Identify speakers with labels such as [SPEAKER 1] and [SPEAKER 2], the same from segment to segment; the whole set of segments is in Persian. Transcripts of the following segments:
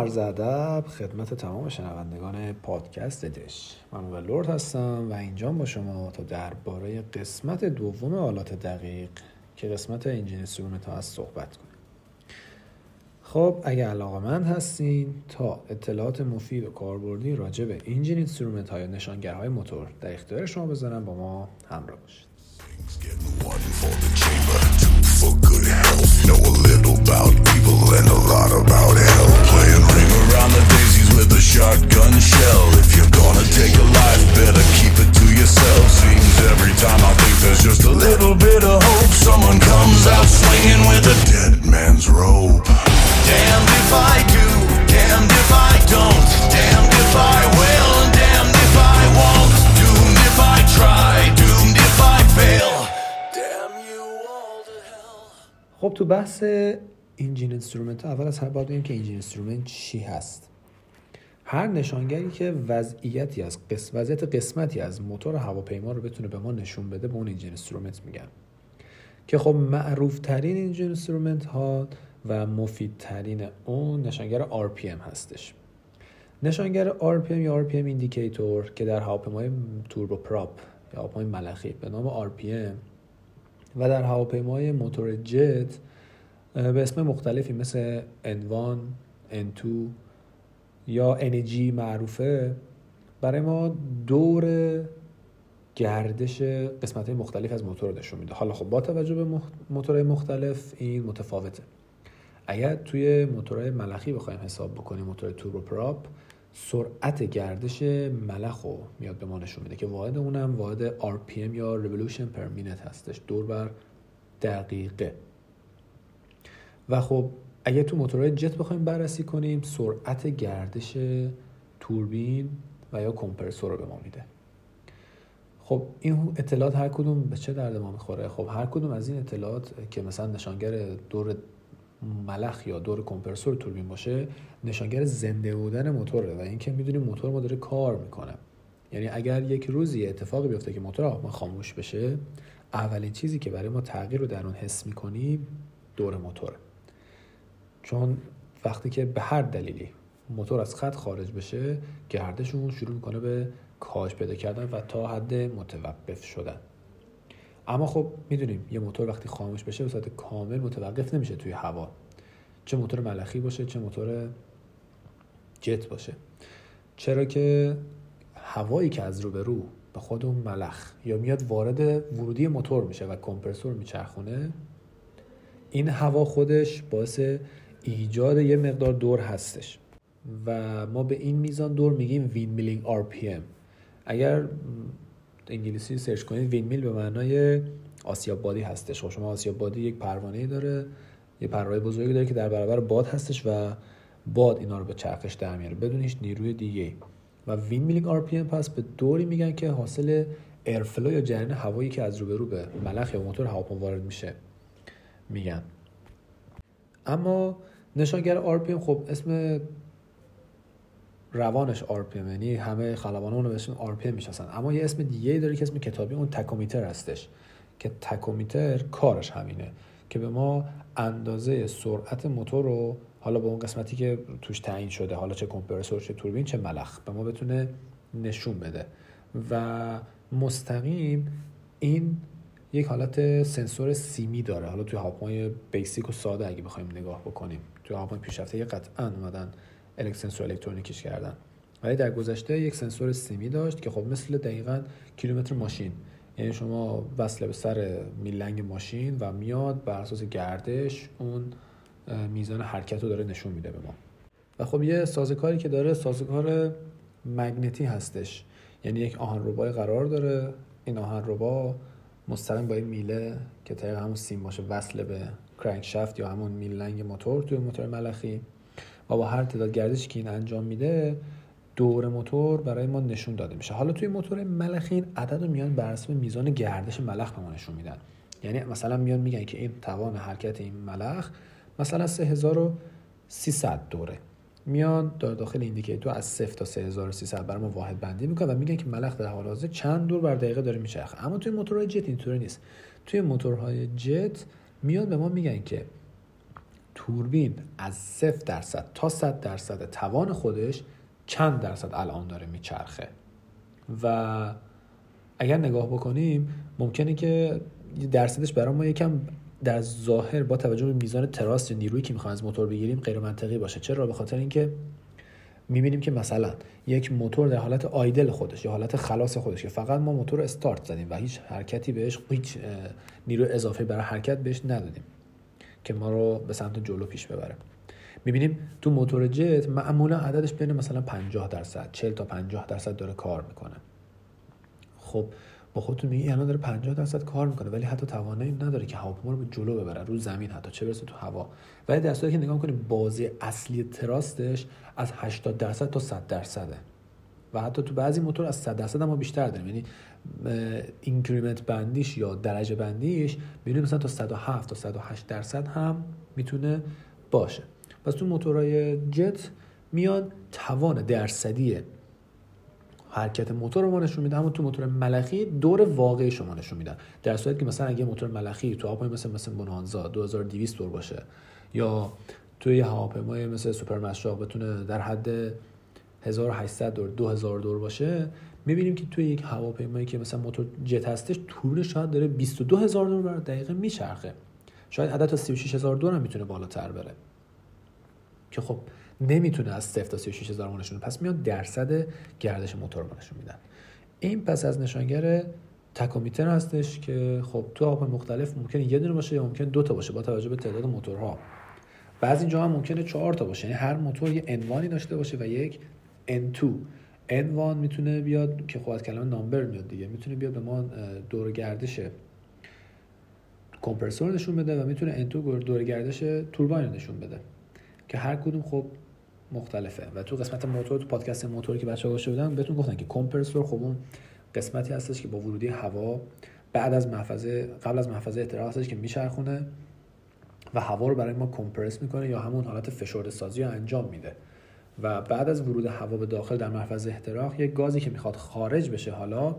[SPEAKER 1] و عرض ادب خدمت تمام شنوندگان پادکست دش. من لورد هستم و اینجا با شما تا درباره قسمت دوم آلات دقیق که قسمت engine instrument ها هست صحبت کنیم. خب اگه علاقه‌مند هستین تا اطلاعات مفید و کاربردی راجع به engine instrument های نشانگرهای موتور در اختیار شما بذارم با ما همراه باشید. About evil and a lot about. Playing ring around the daisies with a shotgun shell. If you're gonna take a life, better keep it to yourself. Seems every time I think there's just a little bit of hope, someone comes out swinging with a dead man's rope. Damned if I do, damned if I don't, damned if I will, and damned if I won't. Doomed if I try, doomed if I fail. خب تو بحث انجین اینسترومنت اول از هر باید بگیم که engine instrument چی هست. هر نشانگری که وضعیتی از قسم وضعیت قسمتی از موتور هواپیما رو بتونه به ما نشون بده به اون engine instrument میگن. که خب معروف ترین engine instrument ها و مفید ترین اون نشانگر RPM هستش. نشانگر RPM یا RPM indicator که در هواپیمای توربو پراپ یا هواپیمای ملخی به نام RPM و در هواپیمای موتور جت به اسم مختلفی مثل N1, N2 یا NG معروفه. برای ما دور گردش قسمت های مختلف از موتور نشون میده. حالا خب با توجه به موتورهای مختلف این متفاوته. اگر توی موتورهای ملخی بخوایم حساب بکنیم موتور توربو پراپ سرعت گردش ملخ رو میاد به ما نشون میده که واحد اونم واحد RPM یا Revolution per Minute هستش. دور بر دقیقه. و خب اگه تو موتورهای جت بخوایم بررسی کنیم سرعت گردش توربین و یا کمپرسور رو به ما میده. خب این اطلاعات هر کدوم به چه درد ما می‌خوره؟ خب هر کدوم از این اطلاعات که مثلا نشانگر دور ملخ یا دور کمپرسور توربین باشه نشانگر زنده بودن موتوره و اینکه می‌دونیم موتور ما داره کار می‌کنه. یعنی اگر یک روزی اتفاقی بیفته که موتور ما خاموش بشه اولین چیزی که برای ما تغییر رو در اون حس می‌کنیم دور موتوره. چون وقتی که به هر دلیلی موتور از خط خارج بشه گردشون شروع می‌کنه به کاهش پیدا کردن و تا حد متوقف شدن. اما خب می‌دونیم یه موتور وقتی خاموش بشه به صورت کامل متوقف نمیشه توی هوا. چه موتور ملخی باشه چه موتور جت باشه. چرا که هوایی که از رو به رو به خود اون ملخ یا میاد وارد ورودی موتور میشه و کمپرسور میچرخونه این هوا خودش باعث ایجاد یه مقدار دور هستش. و ما به این میزان دور میگیم وین میلینگ RPM اگر انگلیسی سرچ کنید windmill به معنای آسیاب بادی هستش. خب شما آسیاب بادی یک پروانه داره یه پرهای بزرگی داره که در برابر باد هستش و باد اینا رو به چرخش در میاره. بدون هیچ نیروی دیگه و windmilling RPM پس به دوری میگن که حاصل airflow یا جریان هوایی که از روبه ملخ یا موتور هواپیما وارد میشه میگن. اما نشانگر RPM خب اسم روانش RPM یعنی همه خلبان اون رو بهشون RPM می‌شناسن. اما یه اسم دیگه داره که اسم کتابی اون تکومیتر هستش. که تکومیتر کارش همینه که به ما اندازه سرعت موتور رو حالا به اون قسمتی که توش تعیین شده حالا چه کمپرسور چه توربین چه ملخ به ما بتونه نشون بده. و مستقیم این یک حالت سنسور سیمی داره. حالا توی هاپمای بیسیک و ساده اگه بخوایم نگاه بکنیم. توی هاپمای پیشرفته یه قطعا اومدن سنسور الکترونیکیش کردن. ولی در گذشته یک سنسور سیمی داشت که خب مثل دقیقا کیلومتر ماشین. یعنی شما وصله به سر میلنگ ماشین و میاد بر اساس گردش اون میزان حرکت رو داره نشون میده به ما. و خب یه سازکاری که داره سازکار مگنتی هستش. یعنی یک آهن ربای قرار داره. این آهن ربا مستقیم با این میله که طریق همون سیم باشه وصل به crankshaft یا همون میلنگ موتور توی موتور ملخی. و با هر تعداد گردشی که این انجام میده دور موتور برای ما نشون داده میشه. حالا توی موتور ملخی این عدد رو میان بر اساس میزان گردش ملخ به ما نشون میدن. یعنی مثلا میان میگن که این توان حرکت این ملخ مثلا 3300 دوره. میان در داخل indicator از 0 تا 3300 برای ما واحد بندی می‌کنن و میگن که ملخ در حال حاضر چند دور بر دقیقه داره میچرخه. اما توی موتورهای جت اینطوری نیست. توی موتورهای جت میاد به ما میگن که توربین از 0 درصد تا 100 درصد توان خودش چند درصد الان داره میچرخه. و اگر نگاه بکنیم ممکنه که درصدش برای ما یکم در ظاهر با توجه به میزان تراس یا نیرویی که می‌خوایم از موتور بگیریم غیر منطقی باشه. چرا؟ به خاطر اینکه می‌بینیم که مثلا یک موتور در حالت آیدل خودش یا حالت خلاص خودش که فقط ما موتور استارت زدیم و هیچ حرکتی بهش هیچ نیروی اضافه برای حرکت بهش ندادیم که ما رو به سمت جلو پیش ببره. می‌بینیم تو موتور جت معمولا عددش بین مثلا 50 درصد 40 تا 50 درصد داره کار می‌کنه. خب با خودتون میگی الان داره 50 درصد کار می‌کنه ولی حتی توانایی نداره که هواپیما رو به جلو ببره رو زمین حتی چه برسه تو هوا. ولی در که نگاه کنیم بازی اصلی تراستش از 80 درصد تا 100 درصده. و حتی تو بعضی موتور از 100 درصد هم بیشتر داریم. یعنی increment بندیش یا درجه بندیش می‌بینیم مثلا تا 107 تا 108 درصد هم می‌تونه باشه. پس تو موتورهای جت میان توان درصدی حرکت موتور رو ما نشون میده. اما تو موتور ملخی دور واقعی شما نشون میدن در صورتی که مثلا اگه موتور ملخی تو هواپیما مثل مثل بونانزا 2200 دور باشه یا توی هواپیمای مثل سوپر مشاق بتونه در حد 1800 دور 2000 دور باشه می‌بینیم که توی یک هواپیمایی که مثلا موتور جت هستش تورش شاید داره 22000 دور بر دقیقه میچرخه. شاید عدد تا 36000 دور هم می‌تونه بالاتر بره. که خب نمی‌تونه از 0 تا 36 هزار نشون پس میاد درصد گردش موتور رو نشون میدن. این پس از نشانگر تکومیتر هستش که خب تو آب مختلف ممکنه یه دونه باشه یا ممکن دو تا باشه با توجه به تعداد موتورها. بعضی جا هم ممکنه چهار تا باشه. یعنی هر موتور یه انوانی داشته باشه و یک N2 N1 می‌تونه بیاد که خب از کلمه نامبر میاد دیگه. می‌تونه بیاد به ما دور گردش کمپرسور نشون بده و می‌تونه N2 دور گردش توربین نشون بده. که هر کدوم خب مختلفه. و تو قسمت موتور تو پادکست موتوری که بچه‌ها گوش بودن بهتون گفتن که کمپرسور خب اون قسمتی هستش که با ورودی هوا بعد از محفظه قبل از محفظه احتراق هستش که میچرخونه و هوا رو برای ما کمپرس می‌کنه یا همون حالت فشرده سازی رو انجام میده. و بعد از ورود هوا به داخل در محفظه احتراق یک گازی که می‌خواد خارج بشه حالا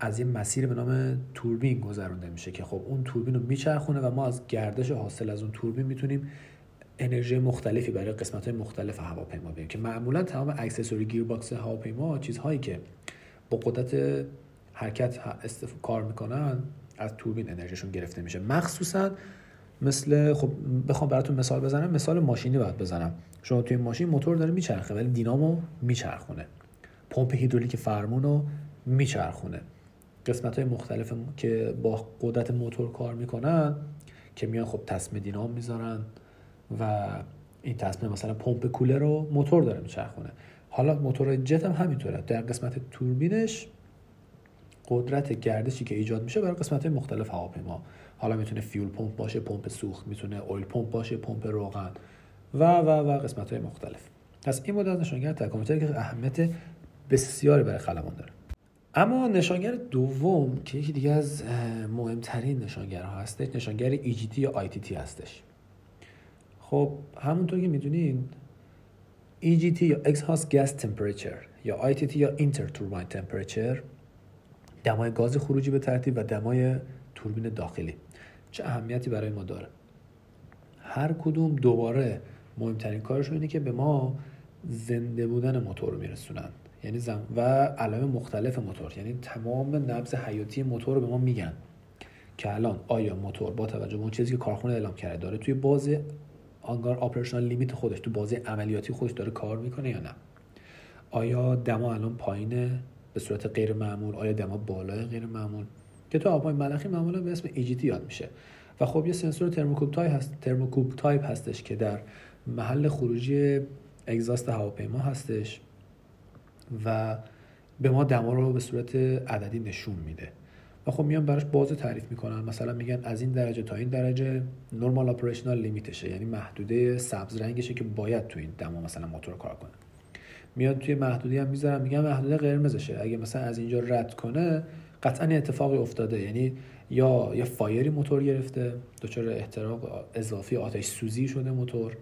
[SPEAKER 1] از یه مسیر به نام توربین گذرونده میشه که خب اون توربین رو میچرخونه و ما از گردش حاصل از اون توربین می‌تونیم انرژی مختلفی برای قسمت های مختلف هواپیما بگیریم که معمولا تمام accessory gearbox هواپیما چیزهایی که با قدرت حرکت استف... کار می‌کنن از توربین انرژیشون گرفته میشه. مخصوصا مثل خب بخوام براتون مثال بزنم مثال ماشینی باید بزنم. شما توی ماشین موتور داره میچرخه ولی دینامو میچرخونه. پمپ هیدرولیک فرمون رو میچرخونه. قسمت های مختلف که با قدرت موتور کار می‌کنن که میان خب تصمیم دینام می‌ذارن. و این تصمیم مثلا پمپ کولر رو موتور داره میچرخونه. حالا موتور جت هم همینطوره. در قسمت توربینش قدرت گردشی که ایجاد میشه برای قسمت مختلف هواپیما. حالا می‌تونه فیول پمپ باشه پمپ سوخت می‌تونه اویل پمپ باشه پمپ روغن و و و قسمت های مختلف. پس این مدل نشانگر تکامل که اهمیت بسیاری برای خلبان داره. اما نشانگر دوم که یکی دیگه از مهمترین نشانگرها هستش نشانگر EGT یا ITT هستش. خب همونطور که می‌دونین EGT یا Exhaust Gas Temperature یا ITT یا Interturbine Temperature دمای گاز خروجی به ترتیب و دمای توربین داخلی. چه اهمیتی برای ما داره؟ هر کدوم دوباره مهمترین کارشون اینه که به ما زنده بودن موتور رو میرسونن. یعنی زم و علائم مختلف موتور. یعنی تمام نبض حیاتی موتور رو به ما میگن. که الان آیا موتور با توجه به اون چیزی که کارخونه اعلام کرده داره توی بازه انگار operational limit خودش تو بازه عملیاتی خودش داره کار می‌کنه یا نه؟ آیا دما الان پایینه؟ به صورت غیر معمول آیا دما بالای غیر معمول که تو آبهای ملخی معمولا به اسم EGT یاد میشه. و خب یه سنسور thermocouple type هست thermocouple type هستش که در محل خروجی exhaust هواپیما هستش و به ما دما رو به صورت عددی نشون میده. و خب میان براش باز تعریف می‌کنن. مثلا میگن از این درجه تا این درجه نورمال اپریشنال لیمیتشه یعنی محدوده سبز رنگشه که باید تو این دما مثلا موتور کار کنه. میاد توی محدودی هم می‌ذارن میگن محدوده قرمزشه. اگه مثلا از اینجا رد کنه قطعا اتفاقی افتاده. یعنی یا یا فایری موتور گرفته دچار احتراق اضافی آتش سوزی شده موتور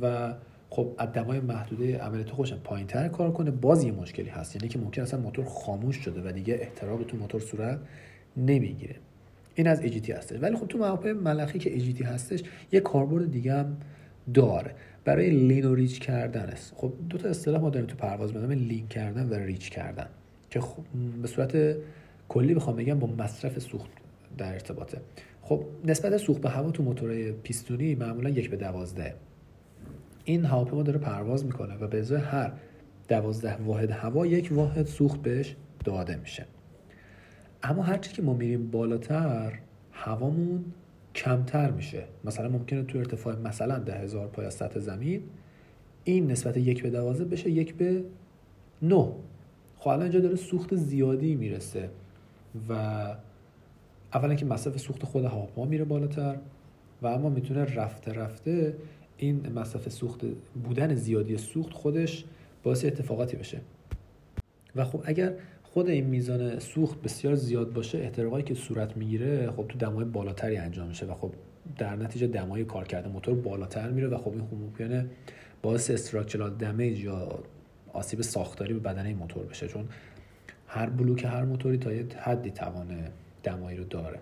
[SPEAKER 1] و خب از دمای محدوده عملیات خوشم پایین تر کار کنه. باز یه مشکلی هست. یعنی که ممکن اصلا موتور خاموش شده و دیگه احتراق تو موتور صورت نمی‌گیره. این از EGT هستش. ولی خب تو مواقع ملخی که EGT هستش یه کاربرد دیگه هم داره. برای لین و ریچ کردن است خب دو تا اصطلاح ما داریم تو پرواز به لین کردن و ریچ کردن. که خب به صورت کلی بخوام بگم با مصرف سوخت در ارتباطه. خب نسبت سوخت به هوا تو موتورهای پیستونی معمولا یک به دوازده. این هواپیما داره پرواز می‌کنه و به ازای هر دوازده واحد هوا یک واحد سوخت بهش داده میشه. اما هرچی که ما میریم بالاتر هوامون کمتر میشه. مثلا ممکنه تو ارتفاع مثلا ده هزار پای از سطح زمین این نسبت یک به دوازده بشه یک به نه. خب الان اینجا داره سوخت زیادی می‌رسه و اولا که مصرف سوخت خود هواپیما میره بالاتر و اما می‌تونه رفته رفته این مصرف سوخت بودن زیادی سوخت خودش باعث اتفاقاتی بشه. و خب اگر خود این میزان سوخت بسیار زیاد باشه احتراقایی که صورت می‌گیره خب تو دمای بالاتری انجام میشه و خب در نتیجه دمای کار کرده موتور بالاتر میره و خب این ممکنه باعث استراکچرال دمیج یا آسیب ساختاری به بدن این موتور بشه چون هر بلوک هر موتوری تا یه حدی توانه دمایی رو داره.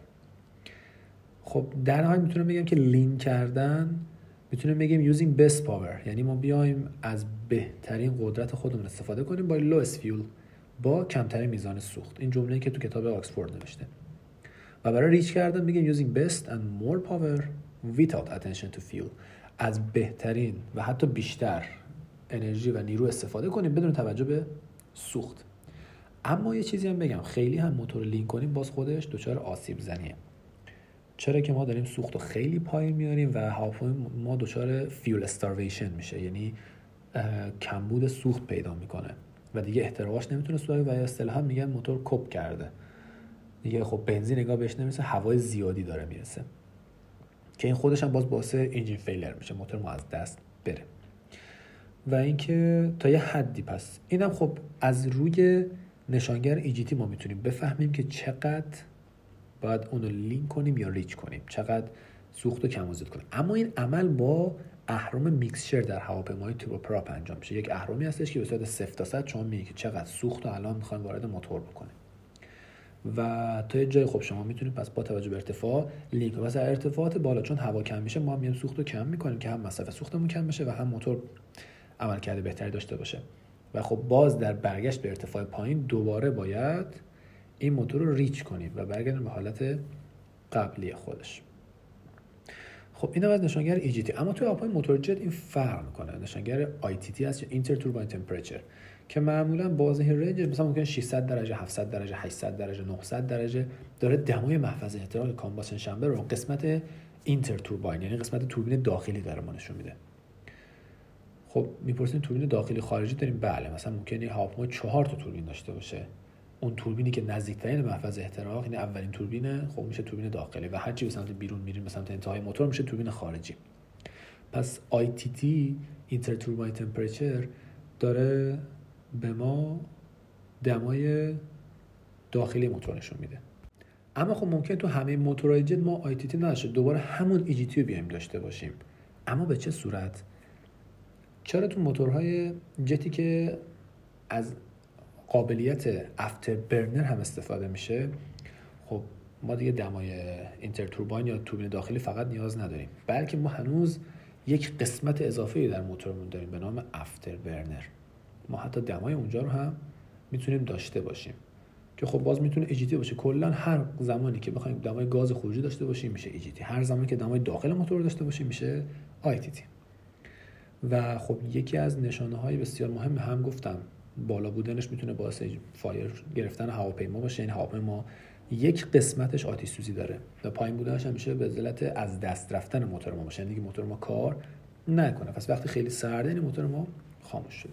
[SPEAKER 1] خب در نهایت می‌تونم بگم که لین کردن می‌تونیم بگیم using best power یعنی ما بیایم از بهترین قدرت خودمون استفاده کنیم با lowest fuel. با کمترین میزان سوخت. این جمله که تو کتاب آکسفورد نوشته. و برای ریچ کردن میگیم using best and more power without attention to fuel. از بهترین و حتی بیشتر انرژی و نیرو استفاده کنیم بدون توجه به سوخت. اما یه چیزی هم بگم. خیلی هم موتور لین کنیم باز خودش دچار آسیب زنیه. چرا که ما داریم سوخت رو خیلی پایین میاریم و هواپیما ما دچار فیول استارویشن میشه. یعنی کمبود سوخت پیدا می‌کنه. و دیگه احتراقاش نمی‌تونه سواری و اصطلاحا میگن موتور کپ کرده. دیگه خب بنزین نگاه بهش نمی‌رسه هوای زیادی داره می‌رسه. که این خودش هم باز باعث انجین فیلر میشه موتور ما از دست بره. و اینکه تا یه حدی پس اینم خب از روی نشانگر EGT ما می‌تونیم بفهمیم که چقدر باید اونو lean کنیم یا rich کنیم. چقدر سوخت و کم کنیم. اما این عمل با اهرم mixture در هواپیمای توربوپراپ انجام میشه. یک اهرمی هستش که به صورت 0 تا 100 شما میگه که چقدر سوخت و الان می‌خوایم وارد موتور بکنه و تا جای خوب شما می‌تونید پس با توجه به ارتفاع lean که در ارتفاعات بالا چون هوا کم میشه ما میایم سوخت رو کم می‌کنیم که هم مصرف سوختمون کم بشه و هم موتور عمل کرده بهتری داشته باشه. و خب باز در برگشت به ارتفاع پایین دوباره باید این موتور رو ریچ کنیم و برگردیم به حالت قبلی خودش. خب این از نشانگر EGT اما توی آپای موتور جت این فرق می‌کنه. نشانگر ITT هست یا اینتر توربین تمپرچر که معمولا بازه رنج مثلا ممکن 600 درجه 700 درجه 800 درجه 900 درجه داره دمای محفظه احتراق کامباسن شنبه رو قسمت اینتر توربین یعنی قسمت توربین داخلی داره ما نشون میده. خب می‌پرسیم توربین داخلی خارجی داریم؟ بله مثلا ممکنه هواپیما چهار تا توربین داشته باشه. اون توربینی که نزدیکترین محفظه احتراق یعنی اولین توربین خب میشه توربین داخلی و هرچی به سمت بیرون میریم به سمت انتهای موتور میشه توربین خارجی. پس ITT اینتر توربین تمپرچر داره به ما دمای داخلی موتور نشون میده. اما خب ممکن تو همه موتورهای جت ما ITT نداشته دوباره همون EGT رو بیایم داشته باشیم. اما به چه صورت؟ چرا تو موتورهای جتی که از قابلیت افتر برنر هم استفاده میشه. خب ما دیگه دمای اینتر توربین یا توربین داخلی فقط نیاز نداریم. بلکه ما هنوز یک قسمت اضافه در موتورمون داریم به نام افتر برنر ما حتی دمای اونجا رو هم می‌تونیم داشته باشیم. که خب باز می‌تونه EGT باشه. کلا هر زمانی که بخوایم دمای گاز خروجی داشته باشیم میشه EGT هر زمانی که دمای داخل موتور داشته باشیم میشه ITT و خب یکی از نشانه های بسیار مهم هم گفتم. بالا بودنش می‌تونه باعث fire گرفتن هواپیما باشه. یعنی هواپیما یک قسمتش آتش سوزی داره و پایین بودنش هم میشه به علت از دست رفتن موتور ما باشه. یعنی دیگه موتور ما کار نکنه. پس وقتی خیلی سرده این موتور ما خاموش شده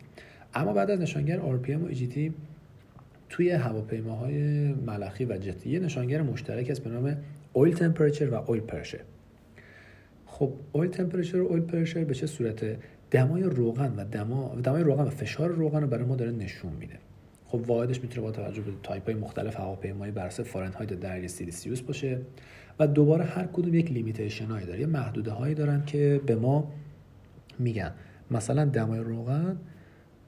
[SPEAKER 1] اما بعد از نشانگر RPM و EGT توی هواپیماهای ملخی و جتی یه نشانگر مشترک است به نام oil temperature و oil pressure خب oil temperature و oil pressure به چه صورته؟ دمای روغن و دما دمای روغن و فشار روغن رو برای ما داره نشون میده. خب واحدش می‌تونه با توجه به تایپ های مختلف هواپیمایی بر اساس فارنهایت درجه سلسیوس باشه و دوباره هر کدوم یک limitation هایی داره یه محدوده هایی دارن که به ما میگن. مثلا دمای روغن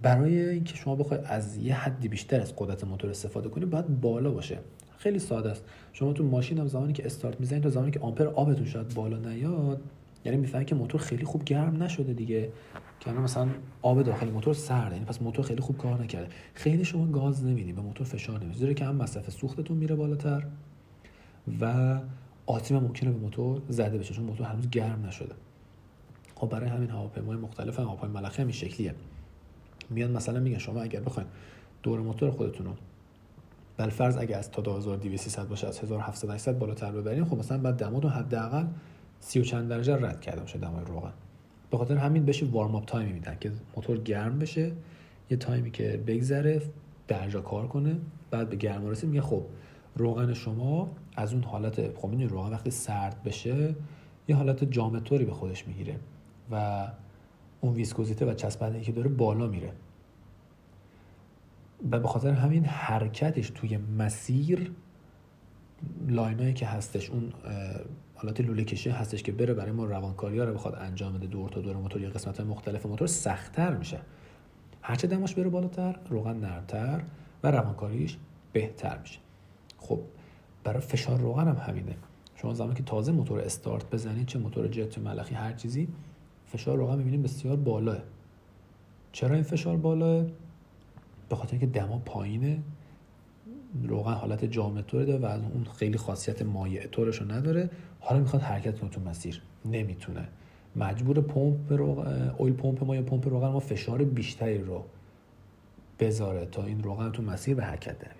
[SPEAKER 1] برای اینکه شما بخواید از یه حدی بیشتر از قدرت موتور استفاده کنید باید بالا باشه. خیلی ساده است. شما تو ماشین هم زمانی که استارت می‌زنید تا زمانی که آمپر آبتون شاید بالا نیاد یعنی می‌فهمید که موتور خیلی خوب گرم نشده دیگه. که مثلا آب داخل موتور سرده. یعنی پس موتور خیلی خوب کار نکرده. خیلی شما گاز نمی‌دید به موتور فشار نمی‌دید زیرا که هم مصرف سوختتون میره بالاتر. و آتیم ممکنه به موتور زده بشه. چون موتور هنوز گرم نشده. خب برای همین هواپیمای مختلف هواپیمای ملخی هم این شکلیه. میان مثلا میگن شما اگر بخواید دور موتور خودتون رو بل فرض اگه از تا 2200 باشه از 1700 800 بالاتر ببرین خب مثلا بعد دما رو حداقل سی و چند درجه رد کرده باشه دمای روغن. به خاطر همین بهش وارم اپ تایمی میدن که موتور گرم بشه یه تایمی که بگذره درجا کار کنه بعد به گرما رسید میگه خب روغن شما از اون حالت خب می‌دونی روغن وقتی سرد بشه یه حالت جامطوری به خودش می‌گیره و اون ویسکوزیته و چسبندگی که داره بالا میره. و به خاطر همین حرکتش توی مسیر لاینایی که هستش اون حالت لوله کشی هستش که بره برای ما روانکاری ها رو بخواد انجام بده. دور تا دور موتور یا قسمت مختلف موتور سختتر میشه. هرچه دماش بره بالاتر روغن نرمتر و روانکاریش بهتر میشه. خب برای فشار روغن هم همینه. شما زمانی که تازه موتور استارت بزنید چه موتور جت ملخی هر چیزی فشار روغن می‌بینیم بسیار بالاه. چرا این فشار بالاه؟ به خاطر اینکه دما پایینه. روغن حالت جامع داره و از اون خیلی خاصیت مایع طورش رو نداره. حالا می‌خواد حرکت کنه تو مسیر. نمی‌تونه. مجبور پمپ اویل پمپ ما یا پمپ روغن ما فشار بیشتری رو بذاره تا این روغن تو مسیر به حرکت داره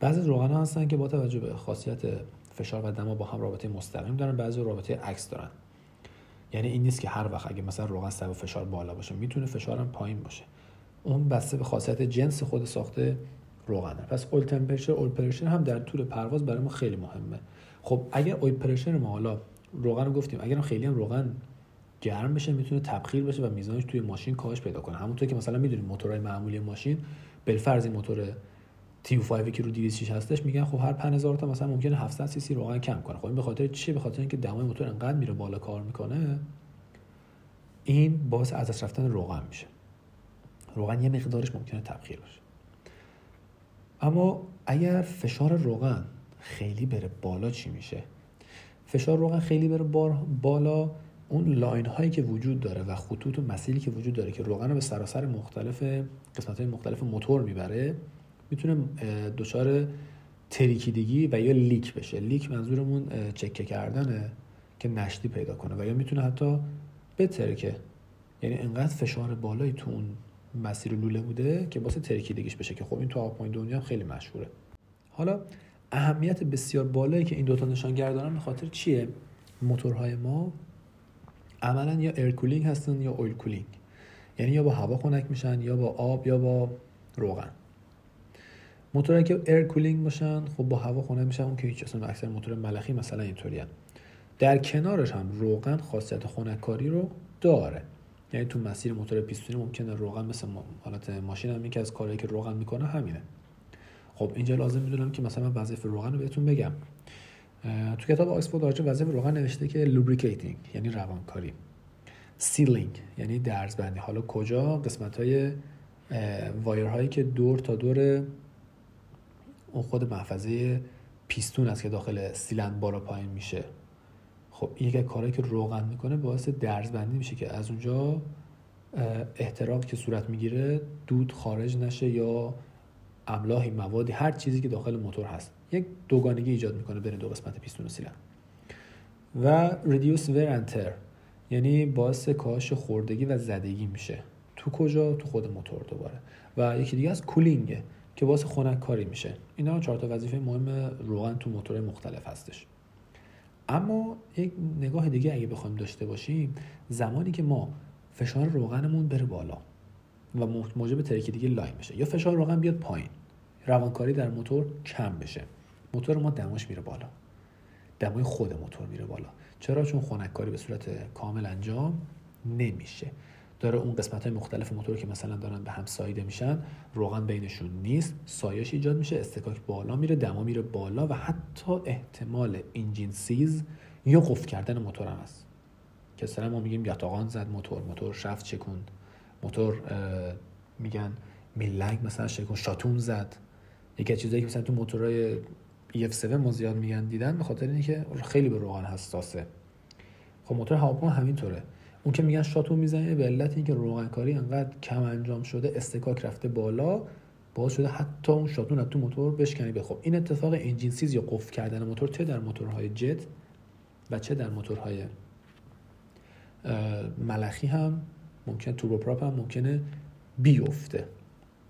[SPEAKER 1] بعضی روغن ها هستن که با توجه به خاصیت فشار و دما با هم رابطه مستقیم دارن بعضی رابطه عکس دارن. یعنی این نیست که هر وقت اگه مثلا روغن سبب فشار بالا باشه می‌تونه فشارم پایین باشه. اون بسته به خاصیت جنس خود ساخته روغنه. پس اول تمپرچر اول پرشر هم در طول پرواز برای ما خیلی مهمه. خب اگر اول پرشر ما حالا روغن رو گفتیم اگر خیلی هم روغن گرم بشه می‌تونه تبخیر بشه و میزانش توی ماشین کاهش پیدا کنه. همونطور که مثلا می‌دونیم موتورهای معمولی ماشین بالفرض این موتور تی 5 که رو 206 هستش میگن خب هر 5000 تا مثلا ممکنه 700 سی سی روغن کم کنه. خب این به خاطر چی؟ به خاطر اینکه دمای موتور انقدر میره بالا کار می‌کنه این باعث از دست رفتن روغن میشه. روغن یه مقدارش ممکنه تبخیر بشه. اما اگر فشار روغن خیلی بره بالا چی میشه؟ فشار روغن خیلی بره بالا اون line هایی که وجود داره و خطوط و مسیری که وجود داره که روغن رو به سراسر مختلف قسمت های مختلف موتور می‌بره می‌تونه دچار تریکیدگی و یا leak بشه. leak منظورمون چکه کردنه که نشتی پیدا کنه و یا می‌تونه حتی بترکه. یعنی انقدر فشار بالایی تو اون مسیر لوله بوده که باعث ترکیدگیش بشه که خب این تو آبپاین دنیا خیلی مشهوره. حالا اهمیت بسیار بالایی که این دوتا نشانگر دارن به خاطر چیه؟ موتورهای ما عملا یا air cooling هستن یا oil cooling یعنی یا با هوا خنک میشن یا با آب یا با روغن. موتورهایی که air cooling باشن خب با هوا خنک میشن اون که هیچ اصلا اکثر موتور ملخی مثلا اینطوری در کنارش هم روغن خاصیت خنککاری رو داره. یعنی تو مسیر موتور پیستونی ممکنه روغن مثل حالت ماشین هم که از کارهایی که روغن می‌کنه همینه. خب اینجا لازم می‌دونم که مثلا وظیفه روغن رو بهتون بگم. تو کتاب آکسفورد راجع وظیفه روغن نوشته که lubricating یعنی روانکاری. sealing یعنی درزبندی. حالا کجا؟ قسمت های وایر هایی که دور تا دور اون خود محفظه پیستون است که داخل سیلندر بالا پایین میشه. خب یک کارهایی که روغن می‌کنه باعث درزبندی میشه که از اونجا احتراق که صورت می‌گیره دود خارج نشه یا املاحی موادی هر چیزی که داخل موتور هست. یک دوگانگی ایجاد می‌کنه بین دو قسمت پیستون و سیلن. و ریدیوس ور یعنی باعث کاهش خوردگی و زدگی میشه. تو کجا؟ تو خود موتور دوباره. و یکی دیگه از کولینگه که باعث خنک کاری میشه. اینا چهار تا وظیفه مهم روغن تو موتور مختلف هستش. اما یک نگاه دیگه اگه بخوایم داشته باشیم زمانی که ما فشار روغنمون بره بالا و موجب ترکیدگی line بشه یا فشار روغن بیاد پایین روانکاری در موتور کم بشه. موتور ما دماش میره بالا. دمای خود موتور میره بالا. چرا؟ چون خنککاری به صورت کامل انجام نمیشه. داره اون قسمت های مختلف موتور که مثلا دارن به هم سایده میشن روغن بینشون نیست سایش ایجاد میشه استکاک بالا میره دما میره بالا و حتی احتمال انجین سیز یا قفل کردن موتور هم هست. که سر ما میگیم یاتاقان زد موتور موتور شفت چکوند موتور میگن میلنگ مثلا شکون شاتون زد. یکی از چیزایی که مثلا تو موتورهای EF7 ما زیاد میگن دیدن به خاطر اینکه خیلی به روغن حساسه. خب موتور هواپیما همینطوره. اون که میگن شاتون می‌زنه به علت اینکه روغن کاری انقدر کم انجام شده اصطکاک رفته بالا باعث شده حتی اون شاتون تو موتور بشکنه. به خب این اتفاق engine seize یا قفل کردن موتور چه در موتورهای جت و چه در موتورهای ملخی هم ممکن توربوپراپ هم ممکنه بیفته.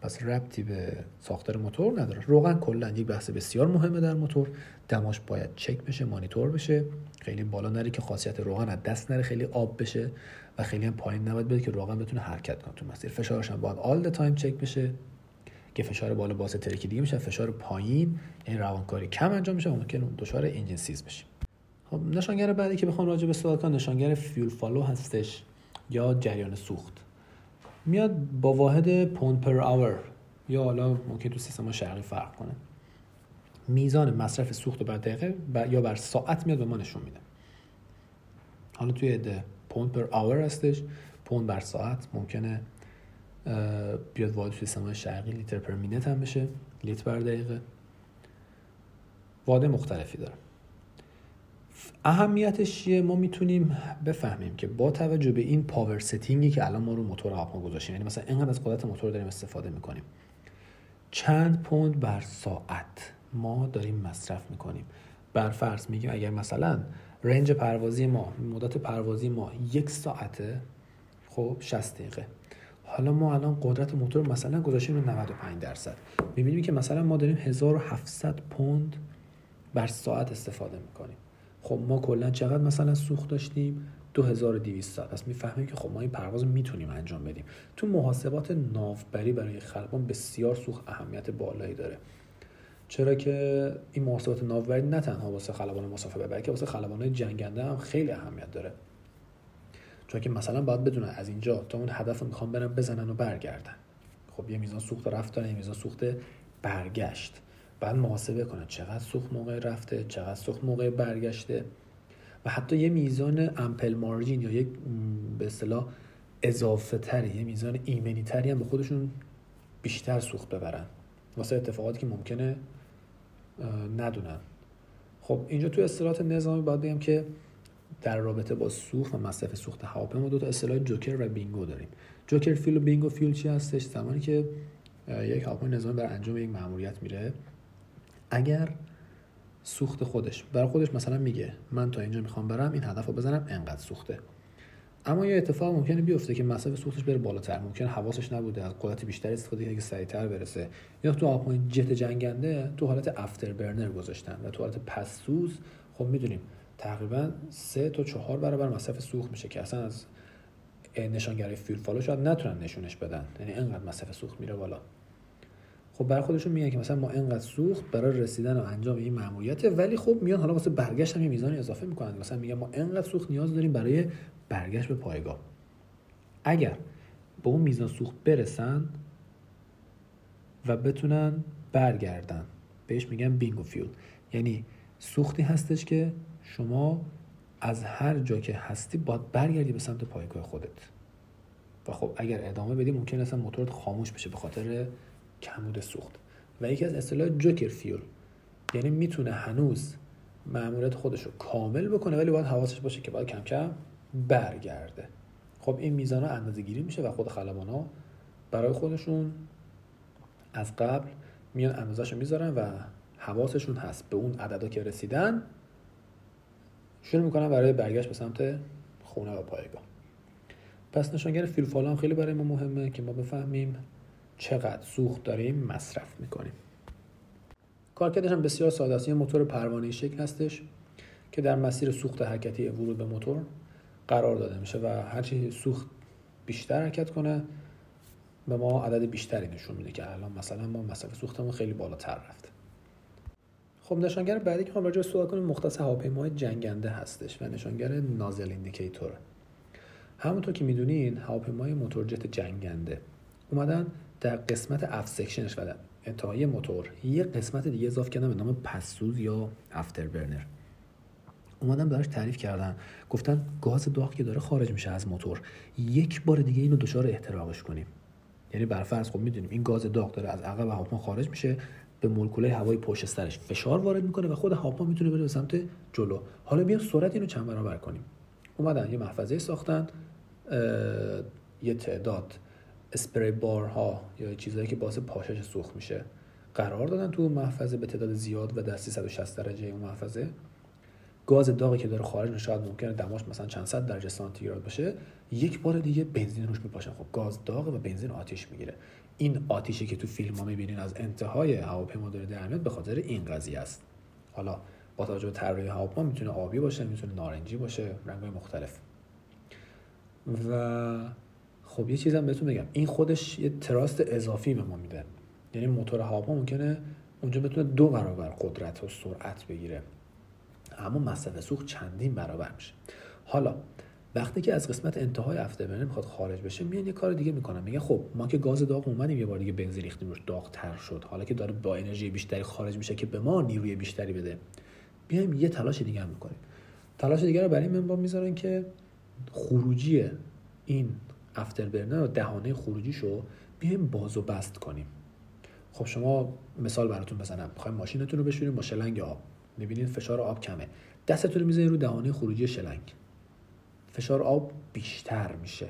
[SPEAKER 1] پس ربطی به ساختار موتور نداره. روغن کلا یک بحث بسیار مهمه در موتور. دماش باید چک بشه مانیتور بشه. خیلی بالا نره که خاصیت روغن از دست نره خیلی آب بشه و خیلی هم پایین نباید بده که روغن بتونه حرکت کنه تو مسیر. فشارش هم باید all time چک بشه که فشار بالا باعث دیگه میشه فشار پایین یعنی روانکاری کم انجام میشه ممکن دچار engine seize بشیم. خب نشانگر بعدی که بخوام راجع به صحبت کنم نشانگر fuel flow هستش یا جریان سوخت. میاد با واحد پوند per hour یا حالا ممکن تو سیستم شرقی فرق کنه. میزان مصرف سوخت بر دقیقه یا بر ساعت میاد به ما نشون میده. حالا توی عده پوند per hour هستش. پوند بر ساعت ممکنه بیاد واحد سیستم شرقی لیتر per minute هم بشه. لیتر بر دقیقه. واحد مختلفی داره. اهمیتش چیه؟ ما می‌تونیم بفهمیم که با توجه به این power setting ی که الان ما رو موتور هواپیما گذاشتیم یعنی مثلا اینقدر از قدرت موتور داریم استفاده می‌کنیم. چند پوند بر ساعت ما داریم مصرف می‌کنیم. بر فرض میگیم اگر مثلا رنج پروازی ما مدت پروازی ما یک ساعته خب 60 دقیقه. حالا ما الان قدرت موتور مثلا گذاشتیم رو 95 درصد. می‌بینیم که مثلا ما داریم 1700 پوند بر ساعت استفاده می‌کنیم. خب ما کلا چقدر مثلا سوخت داشتیم؟ 2200 پس می‌فهمیم که خب ما این پرواز می‌تونیم انجام بدیم. تو محاسبات ناوبری برای خلبان بسیار سوخت اهمیت بالایی داره. چرا که این محاسبات ناوبری نه تنها واسه خلبان مسافر بلکه واسه خلبان جنگنده هم خیلی اهمیت داره. چون که مثلا باید بدونن از اینجا تا اون هدف رو می‌خوام برن بزنن و برگردن. خب یه میزان سوخت رفت یه میزان سوخت برگشت. بعد محاسبه کنن چقدر سوخت موقع رفته چقدر سوخت موقع برگشته و حتی یه میزان امپل مارجین یا یک به اصطلاح اضافه تری یه میزان ایمنی تری هم به خودشون بیشتر سوخت ببرن. واسه اتفاقاتی که ممکنه ندونن. خب اینجا تو اصطلاحات نظامی باید بگم که در رابطه با سوخت و مصرف سوخت هواپیما دو تا اصطلاح جوکر و بینگو داریم. جوکر فیل و بینگو فیل چی هستش؟ زمانی که یک هواپیما نظامی بر انجام یک مأموریت میره. اگر سوخت خودش برای خودش مثلا میگه من تا اینجا می‌خوام برم این هدف رو بزنم انقدر سوخته. اما یه اتفاق ممکنه بیفته که مصرف سوختش بره بالاتر. ممکن حواسش نبوده از قدرت بیشتر استفاده کنه که سریعتر برسه. یا تو هواپیمای جت جنگنده تو حالت afterburner گذاشتن و تو حالت پس‌سوز. خب می‌دونیم تقریبا سه تا چهار برابر مصرف سوخت میشه که اصلا از نشانگرای fuel flow شاید نتونن نشونش بدن. یعنی انقدر مصرف سوخت میره بالا. خب برای خودشون میگن که مثلا ما انقدر سوخت برای رسیدن و انجام این ماموریت ولی خب میان حالا واسه برگشت هم یه میزانی اضافه می‌کنن. مثلا میگن ما انقدر سوخت نیاز داریم برای برگشت به پایگاه. اگر به اون میزان سوخت برسن و بتونن برگردن بهش میگن بینگو فیول. یعنی سوختی هستش که شما از هر جا که هستی باید برگردی به سمت پایگاه خودت. و خب اگر ادامه بدی ممکن اصلا موتورت خاموش بشه به خاطر کمبود سوخت. و یکی از اصطلاح جوکر فیول. یعنی می‌تونه هنوز معمولیت خودش رو کامل بکنه ولی باید حواسش باشه که باید کم کم برگرده. خب این میزان ها اندازه گیری میشه و خود خلبان ها برای خودشون از قبل میان اندازش رو می‌ذارن و حواسشون هست به اون عددا که رسیدن. شروع می‌کنن برای برگشت به سمت خونه و پایگاه. پس نشانگر فیلفال هم خیلی برای ما مهمه که ما بفهمیم چقدر سوخت داریم مصرف می‌کنیم. کارکردش هم بسیار ساده است. یه موتور پروانه شکل هستش که در مسیر سوخت حرکتی ورود به موتور قرار داده میشه و هرچی سوخت بیشتر حرکت کنه به ما عدد بیشتری نشون میده که الان مثلا ما مصرف سوختمون خیلی بالاتر رفته. خب نشانگر بعدی که راجع به صحبت کنیم مختص هواپیماهای جنگنده هستش و نشانگر نازل ایندیکیتور همونطور که می‌دونین هواپیمای موتورجت جنگنده. اومدن در قسمت aft section ش و انتهای موتور یه قسمت دیگه اضافه کردن به نام پس‌سوز یا afterburner اومدن براش تعریف کردن. گفتن گاز داغ که داره خارج میشه از موتور. یک بار دیگه اینو دچار احتراقش کنیم. یعنی برفرض خب می‌دونیم این گاز داغ داره از عقب هواپیما خارج میشه به مولکولای هوای پشت سرش فشار وارد می‌کنه و خود هواپیما می‌تونه بره به سمت جلو. حالا بیام سرعت اینو چند برابر کنیم. اومدن یه محفظه ساختن یه تعداد اسپری بارها یا چیزهایی که باعث پاشش سوخت میشه قرار دادن تو محفظه به تعداد زیاد و در 360 درجه اون محفظه. گاز داغی که داره خارج میشه شاید ممکنه دماش مثلا چند صد درجه سانتیگراد باشه. یک بار دیگه بنزین روش میپاشن. خب گاز داغ و بنزین آتیش می‌گیره. این آتیشی که تو فیلم ها می‌بینین از انتهای هواپیما داره در به خاطر این قضیه است. حالا با توجه به طراحی هواپیما می‌تونه آبی باشه می‌تونه نارنجی باشه رنگ‌های مختلف. و خب یه چیزم بهتون بگم. این خودش یه تراست اضافی به ما میده. یعنی موتور هواپیما ممکنه اونجا بتونه دو برابر قدرت و سرعت بگیره. اما مصرف سوخت چندین برابر میشه. حالا وقتی که از قسمت انتهای افتربرنر می‌خواد خارج بشه میان یه کار دیگه می‌کنن. میگه خب ما که گاز داغ اومدیم یه بار دیگه بنزین ریختیم روش داغ تر شد. حالا که داره با انرژی بیشتری خارج میشه که به ما نیروی بیشتری بده. بیایم یه تلاش دیگه هم می‌کنیم. تلاش دیگه رو برای من می‌ذارن که خروجی این افتربرنر و دهانه خروجیشو بیایم باز و بست کنیم. خب شما مثال براتون بزنم. می‌خوایم ماشینتون رو بشوریم با شلنگ آب. می‌بینید فشار آب کمه. دستتون رو می‌ذارید رو دهانه خروجی شلنگ. فشار آب بیشتر میشه.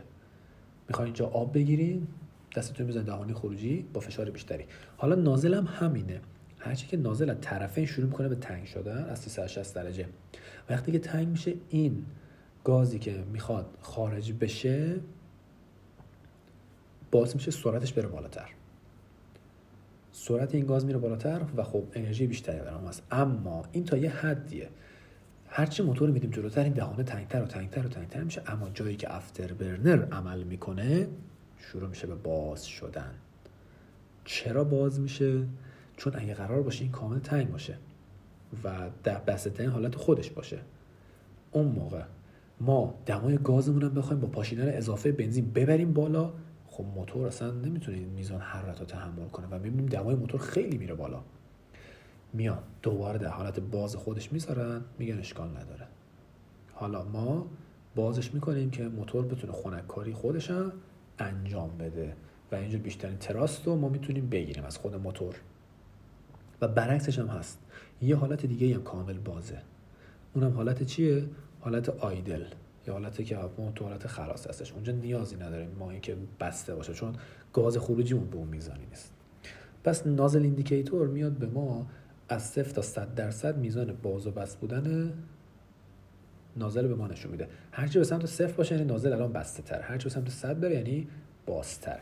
[SPEAKER 1] می‌خواین اینجا آب بگیرین دستتون می‌زنید دهانه خروجی با فشار بیشتری. حالا نازل هم همینه. هرچی که نازل از طرفین شروع می‌کنه به تنگ شدن از 360 درجه. وقتی که تنگ میشه این گازی که می‌خواد خارج بشه باعث میشه سرعتش بره بالاتر. سرعت این گاز میره بالاتر و خب انرژی بیشتری برام هست اما این تا یه حدیه. هرچی موتور میدیم جلوتر این دهانه تنگتر و تنگتر و تنگتر میشه. اما جایی که افتر برنر عمل می‌کنه شروع میشه به باز شدن. چرا باز میشه؟ چون اگه قرار باشه این کامل تنگ باشه و در بسته حالت خودش باشه. اون موقع ما دمای گازمون هم بخوایم با پاشیدن اضافه بنزین ببریم بالا خب موتور اصلا نمی‌تونه این میزان حرارت رو تحمل کنه و می‌بینیم دمای موتور خیلی میره بالا. میان دوباره در حالت باز خودش می‌ذارن میگن اشکال نداره. حالا ما بازش می‌کنیم که موتور بتونه خنککاری خودش انجام بده و اینجا بیشترین thrust رو ما می‌تونیم بگیریم از خود موتور. و برعکسش هم هست. یه حالت دیگه هم کامل بازه. اونم حالت چیه؟ حالت idle. یا حالتی که هواپیما تو حالت خلاص هستش. اونجا نیازی نداریم ما اینکه بسته باشه چون گاز خروجیمون به اون میزانی نیست. پس nozzle indicator میاد به ما از 0 تا 100 درصد میزان باز و بست بودن نازل به ما نشون میده. هرچی به سمت صفر باشه یعنی نازل الان بسته تر هرچی به سمت 100 بره یعنی بازتر.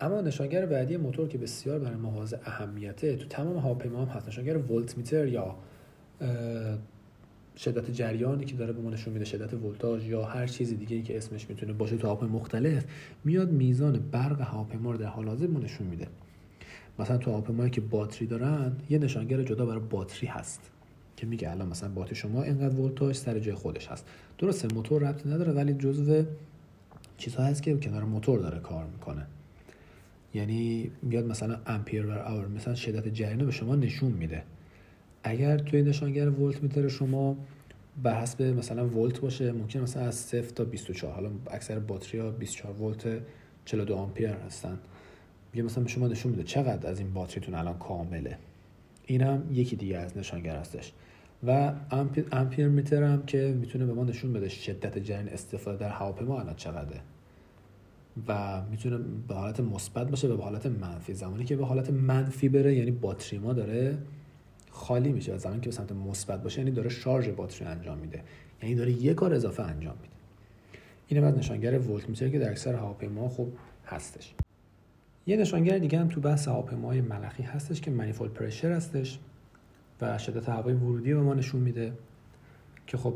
[SPEAKER 1] اما نشانگر بعدی موتور که بسیار برای ما اهمیته تو تمام هواپیما هم هست. نشانگر ولت میتر یا شدت جریانی که داره به ما نشون میده شدت ولتاژ یا هر چیز دیگه ای که اسمش می‌تونه باشه تو هواپیما مختلف میاد میزان برق هواپیما رو در حال حاضر نشون میده. مثلا تو هواپیمایی که باتری دارن یه نشانگر جدا برای باتری هست که میگه الان مثلا باتری شما اینقدر ولتاژ سر جای خودش هست. درسته موتور ربطی نداره ولی جزو چیزها هست که کنار موتور داره کار می‌کنه. یعنی میاد مثلا امپیر بر اور مثلا شدت جریان به شما نشون میده. اگر توی نشانگر ولت میتر شما بر حسب مثلا ولت باشه ممکن مثلا از 0 تا 24 حالا اکثر باتری ها 24 ولت 42 آمپیر هستن. یه مثلا به شما نشون میده چقدر از این باتریتون الان کامله. این هم یکی دیگه از نشانگر هستش. و امپیر میتر هم که می‌تونه به ما نشون بده شدت جریان استفاده در هواپیما الان چقدره. و می‌تونه به حالت مثبت باشه و به حالت منفی. زمانی که به حالت منفی بره یعنی باتری ما داره خالی میشه و زمانی که به سمت مثبت باشه یعنی داره شارژ باتری انجام میده. یعنی داره یه کار اضافه انجام میده. این از نشانگر volt meter که در اکثر هواپیما خوب هستش. یه نشانگر دیگه هم تو بحث هواپیماهای ملخی هستش که manifold pressure هستش و شدت هوای ورودی به ما نشون میده که خب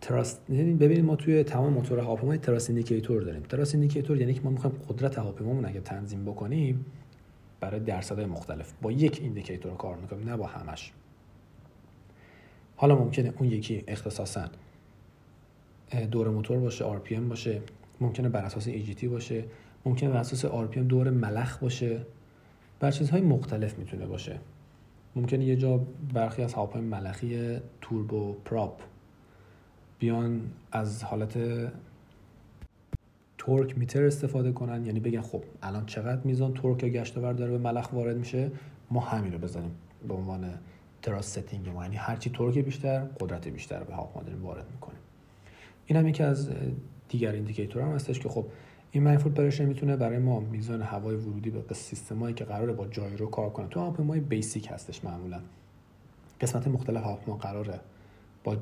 [SPEAKER 1] thrust یعنی ببینید ما توی تمام موتور هواپیما thrust indicator داریم. thrust indicator یعنی که ما می‌خوایم قدرت هواپیمامون اگه تنظیم بکنیم برای درصدهای مختلف با یک indicator کار می‌کنیم نه با همش. حالا ممکنه اون یکی اختصاصا دور موتور باشه RPM باشه ممکنه بر اساس AGT باشه ممکنه بر اساس RPM دور ملخ باشه. بر چیزهای مختلف می‌تونه باشه. ممکنه یه جا برخی از هواپای ملخی توربو پراپ بیان از حالت تورک میتر استفاده کنن. یعنی بگن خب الان چقدر میزان تورک یا گشتاور داره به ملخ وارد میشه ما همین رو بزنیم به عنوان thrust setting ما. یعنی هرچی torque بیشتر قدرت بیشتر به داریم وارد می‌کنیم. این هم یکی از دیگر indicator هم هستش که خب این manifold pressure می‌تونه برای ما میزان هوای ورودی به سیستمایی که قراره با gyro کار کنه. تو هواپیمای basic هستش معمولا. قسمت مختلف هواپیما قراره با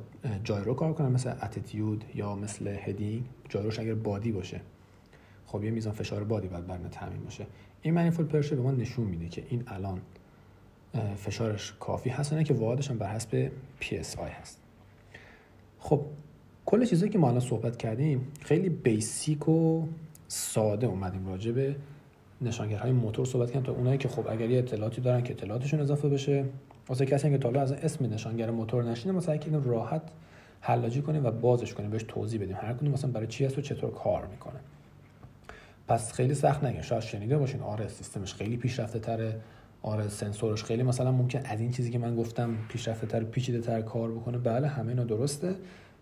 [SPEAKER 1] gyro کار کنن مثل attitude یا مثل heading gyro ش اگر بادی باشه. خب یه میزان فشار بادی باید برنه تعمین باشه. این منیفول پرشر به ما نشون میده که این الان فشارش کافی هست نه که واحدش هم بر حسب PSI هست. خب کل چیزایی که ما الان صحبت کردیم خیلی بیسیک و ساده اومدیم راجع به نشانگرهای موتور صحبت کردیم تا اونایی که خب اگر یه اطلاعاتی دارن که اطلاعاتشون اضافه بشه واسه کسی که تا از اسم نشانگر موتور نشینه سعی کردیم راحت حلاجی کنیم و بازش کنیم بهش توضیح بدیم. هر کدوم مثلا برای چی هست و چطور کار می‌کنه. پس خیلی سخت نگه شاید شنیده باشین. آره سیستمش خیلی پیشرفته تره آره سنسورش خیلی مثلا ممکن از این چیزی که من گفتم پیشرفته تر پیچیده تر کار بکنه. بله همه اینا درسته.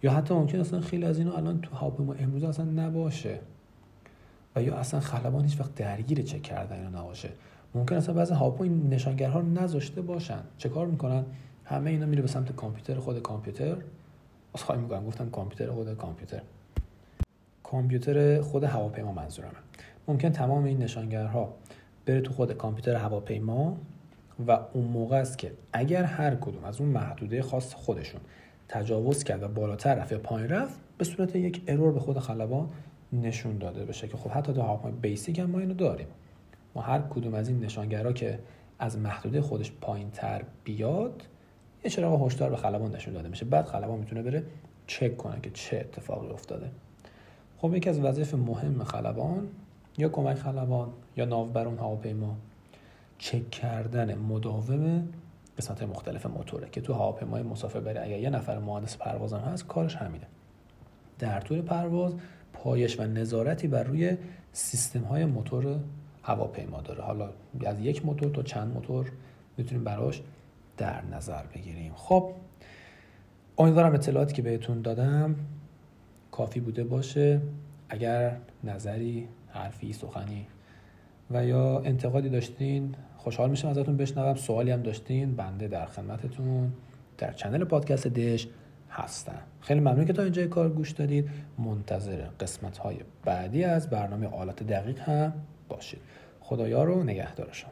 [SPEAKER 1] یا حتی ممکن اصلا خیلی از اینا الان تو هاپ ما امروز اصلا نباشه. و یا اصلا خلبان هیچ وقت درگیر چک کردن اینا نباشه. ممکن اصلا بعضی هاپو این نشانگرها رو نذاشته باشن. چه کار می‌کنن؟ همه اینا میره به سمت کامپیوتر خود کامپیوتر. خواهی می‌کنم گفتم کامپیوتر خود کامپیوتر. کامپیوتر خود هواپیما منظورمه. ممکن تمام این نشانگرها بره تو خود کامپیوتر هواپیما و اون موقع است که اگر هر کدوم از اون محدوده خاص خودشون تجاوز کرد و بالاتر رفت یا پایین رفت به صورت یک ارور به خود خلبان نشون داده بشه که خب حتی تو هواپیما بیسیک هم ما اینو داریم. ما هر کدوم از این نشانگرها که از محدوده خودش پایین تر بیاد یه چراغ هشدار به خلبان نشون داده میشه. بعد خلبان می‌تونه بره چک کنه که چه اتفاقی افتاده. خب یکی از وظایف مهم خلبان یا کمک خلبان یا ناوبرون هواپیما. چک کردن مداوم قسمت مختلف موتوره که تو هواپیمای مسافر بره اگر یه نفر مهندس پروازم هست کارش همینه. در طول پرواز پایش و نظارتی بر روی سیستم های موتور هواپیما داره. حالا از یک موتور تا چند موتور می‌تونیم براش در نظر بگیریم. خب امیدوارم اطلاعاتی که بهتون دادم کافی بوده باشه. اگر نظری حرفی سخنی. و یا انتقادی داشتین خوشحال میشم ازتون بشنوم. سوالی هم داشتین بنده در خدمتتون در چنل پادکست دش هستم. خیلی ممنون که تا اینجا کار گوش دادید منتظر قسمت های بعدی از برنامه آلات دقیق هم باشید خدایا رو نگهدار شما.